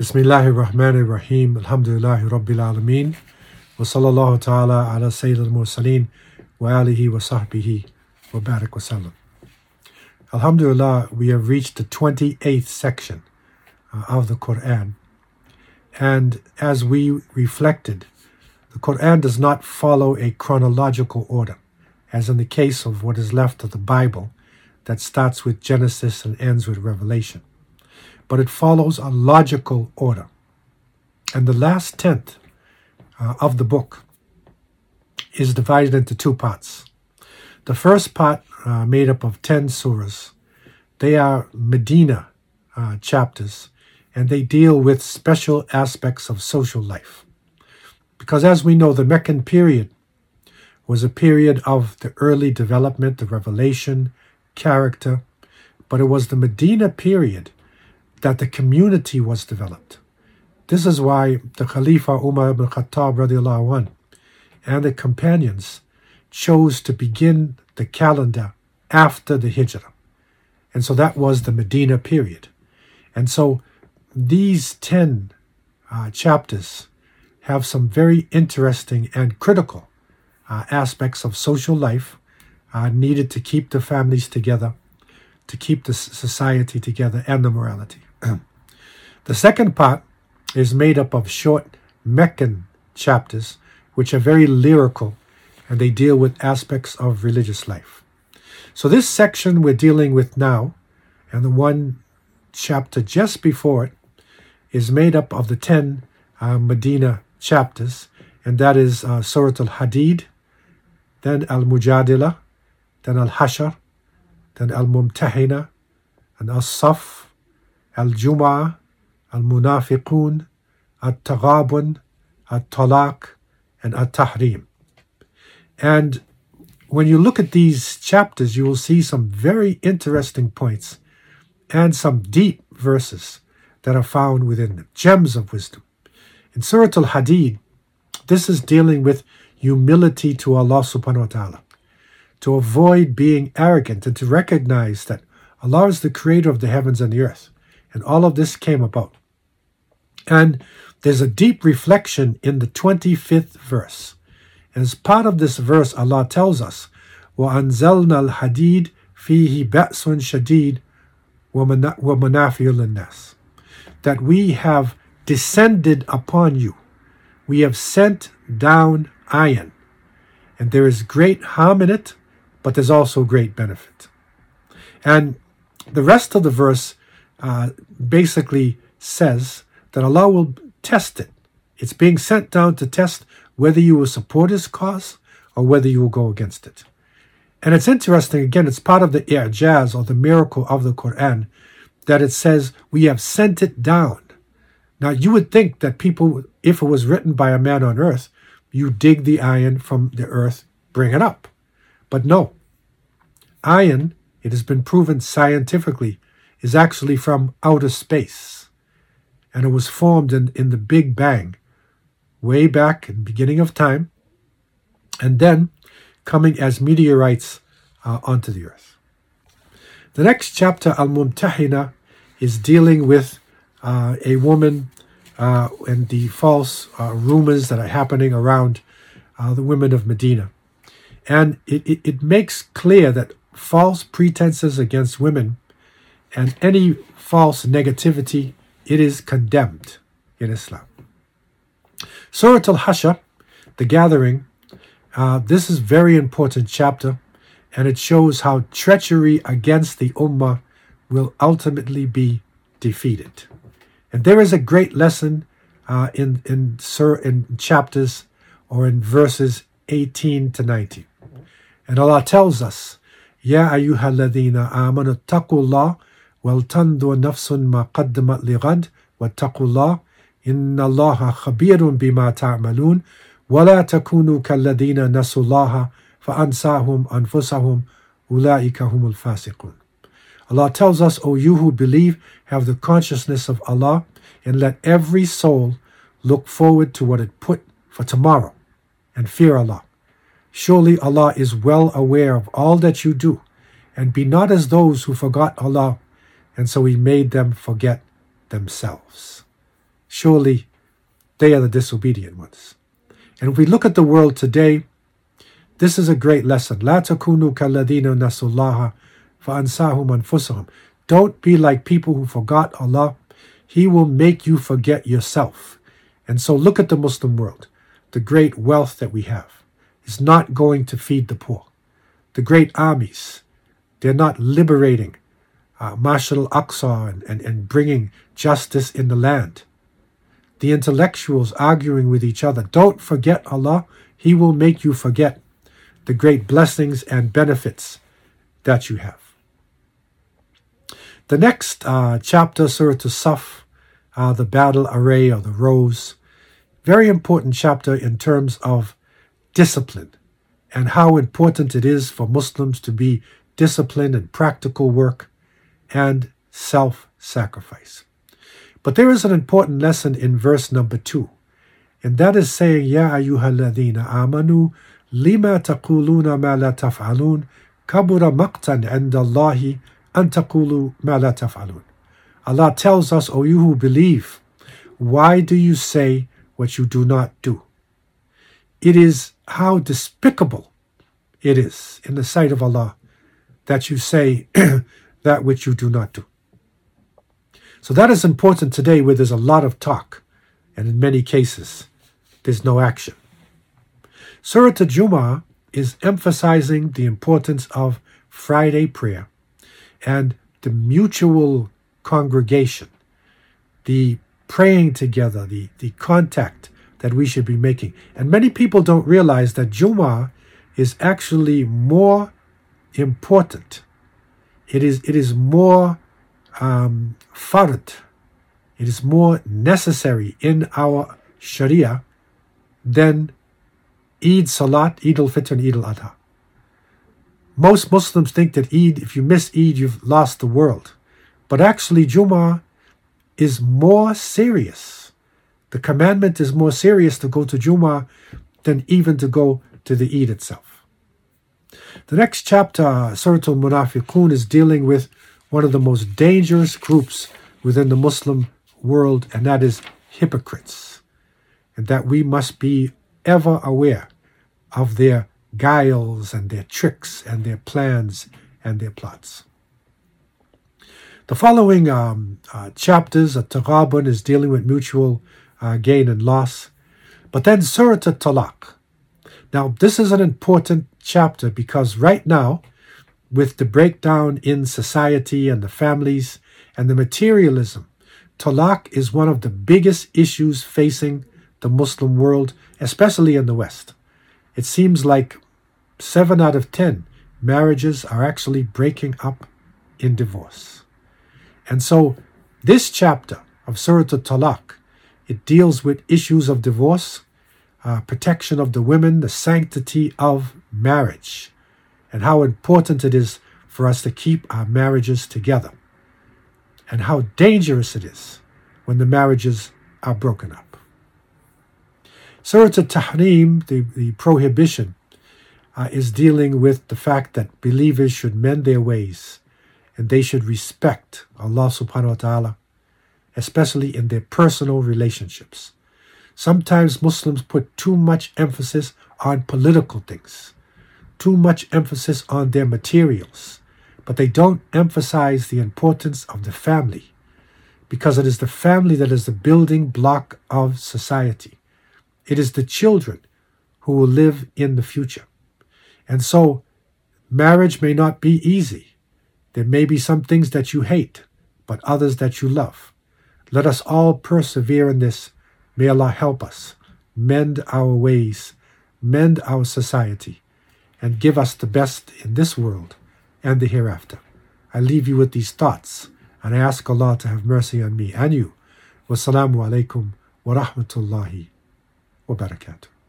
Bismillahir Rahmanir Rahim. Alhamdulillahi Rabbil Alameen. Wa sallallahu ta'ala ala Sayyid wa alihi wa sahbihi wa barak. Alhamdulillah, we have reached the 28th section uh, of the Quran. And as we reflected, the Quran does not follow a chronological order, as in the case of what is left of the Bible that starts with Genesis and ends with Revelation. But it follows a logical order. And the last tenth uh, of the book is divided into two parts. The first part, uh, made up of 10 surahs, they are Medina uh, chapters, and they deal with special aspects of social life. Because as we know, the Meccan period was a period of the early development of revelation, character, but it was the Medina period that the community was developed. This is why the Khalifa Umar ibn Khattab anh, and the companions chose to begin the calendar after the Hijrah. And so that was the Medina period. And so these 10 uh, chapters have some very interesting and critical uh, aspects of social life uh, needed to keep the families together, to keep the society together, and the morality. The second part is made up of short Meccan chapters, which are very lyrical and they deal with aspects of religious life. So, this section we're dealing with now, and the one chapter just before it, is made up of the 10 uh, Medina chapters, and that is uh, Surah Al Hadid, then Al Mujadila, then Al Hashar, then Al Mumtahina, and Al Saf, Al Jum'ah, Al Munafiqun, Al Taghabun, Al Talaq, and Al Tahrim. And when you look at these chapters, you will see some very interesting points and some deep verses that are found within them, gems of wisdom. In Surah Al Hadid, this is dealing with humility to Allah subhanahu wa ta'ala, to avoid being arrogant and to recognize that Allah is the creator of the heavens and the earth. And all of this came about. And there's a deep reflection in the 25th verse. And as part of this verse, Allah tells us, وَأَنزَلْنَا الْحَدِيدِ فِيهِ بَأْسٌ شَدِيدٌ وَمَنَافِعُ لِلنَّاسِ That we have descended upon you. We have sent down iron. And there is great harm in it, but there's also great benefit. And the rest of the verse uh, basically says that Allah will test it. It's being sent down to test whether you will support His cause or whether you will go against it. And it's interesting, again, it's part of the i'jaz or the miracle of the Quran that it says, We have sent it down. Now, you would think that people, if it was written by a man on earth, you dig the iron from the earth, bring it up. But no. Iron, it has been proven scientifically, is actually from outer space. And it was formed in, in the Big Bang, way back in the beginning of time, and then coming as meteorites uh, onto the earth. The next chapter, Al Mumtahina, is dealing with uh, a woman uh, and the false uh, rumors that are happening around uh, the women of Medina. And it, it, it makes clear that false pretenses against women and any false negativity, it is condemned in Islam. Surah Al Hasha, the gathering, uh, this is very important chapter, and it shows how treachery against the Ummah will ultimately be defeated. And there is a great lesson uh, in, in, sur- in chapters or in verses 18 to 19. And Allah tells us, Ya ayyuhalladhina amanu taqullah ولتنظر نفس ما قدمت لغد واتقوا الله إن الله خبير بما تعملون ولا تكونوا كالذين نسوا الله فأنساهم أنفسهم أولئك هم الفاسقون Allah tells us, O you who believe, have the consciousness of Allah, and let every soul look forward to what it put for tomorrow, and fear Allah. Surely Allah is well aware of all that you do, and be not as those who forgot Allah, and so he made them forget themselves. Surely they are the disobedient ones. And if we look at the world today, this is a great lesson. La takunu kalladina nasullaha fa'ansahum anfusahum. Don't be like people who forgot Allah. He will make you forget yourself. And so look at the Muslim world. The great wealth that we have is not going to feed the poor. The great armies, they're not liberating uh, Masjid al-Aqsa and, and, and bringing justice in the land. The intellectuals arguing with each other. Don't forget Allah. He will make you forget the great blessings and benefits that you have. The next uh, chapter, Surah Saf, uh, the battle array or the rows, very important chapter in terms of discipline and how important it is for Muslims to be disciplined in practical work and self sacrifice. But there is an important lesson in verse number two, and that is saying, Ya ayyuhalladhina amanu lima taquluna ma la taf'alun kabura maqtan indallahi an ma la taf'alun. Allah tells us, O you who believe, why do you say what you do not do? It is how despicable it is in the sight of Allah that you say that which you do not do. So that is important today where there's a lot of talk, and in many cases, there's no action. Surah Al-Jumu'ah is emphasizing the importance of Friday prayer and the mutual congregation, the praying together, the, the contact that we should be making. And many people don't realize that Juma is actually more important. It is, it is more um, fard, it is more necessary in our Sharia than Eid Salat, Eid al-Fitr, and Eid al-Adha. Most Muslims think that Eid, if you miss Eid, you've lost the world. But actually, Jummah is more serious. The commandment is more serious to go to Jummah than even to go to the Eid itself. The next chapter, Surah Al Munafiqun, is dealing with one of the most dangerous groups within the Muslim world, and that is hypocrites. And that we must be ever aware of their guiles and their tricks and their plans and their plots. The following um, uh, chapters, of Taghabun is dealing with mutual uh, gain and loss. But then Surah Talaq. Now, this is an important chapter because right now, with the breakdown in society and the families and the materialism, talaq is one of the biggest issues facing the Muslim world, especially in the West. It seems like seven out of ten marriages are actually breaking up in divorce. And so, this chapter of Surah Al-Talaq, it deals with issues of divorce, uh, protection of the women, the sanctity of marriage, and how important it is for us to keep our marriages together, and how dangerous it is when the marriages are broken up. Surah Al-Tahrim, the, the prohibition, uh, is dealing with the fact that believers should mend their ways and they should respect Allah subhanahu wa ta'ala, especially in their personal relationships. Sometimes Muslims put too much emphasis on political things too much emphasis on their materials, but they don't emphasize the importance of the family because it is the family that is the building block of society. It is the children who will live in the future. And so, marriage may not be easy. There may be some things that you hate, but others that you love. Let us all persevere in this. May Allah help us mend our ways, mend our society and give us the best in this world and the hereafter. I leave you with these thoughts, and I ask Allah to have mercy on me and you. Wassalamu alaikum wa rahmatullahi wa barakatuh.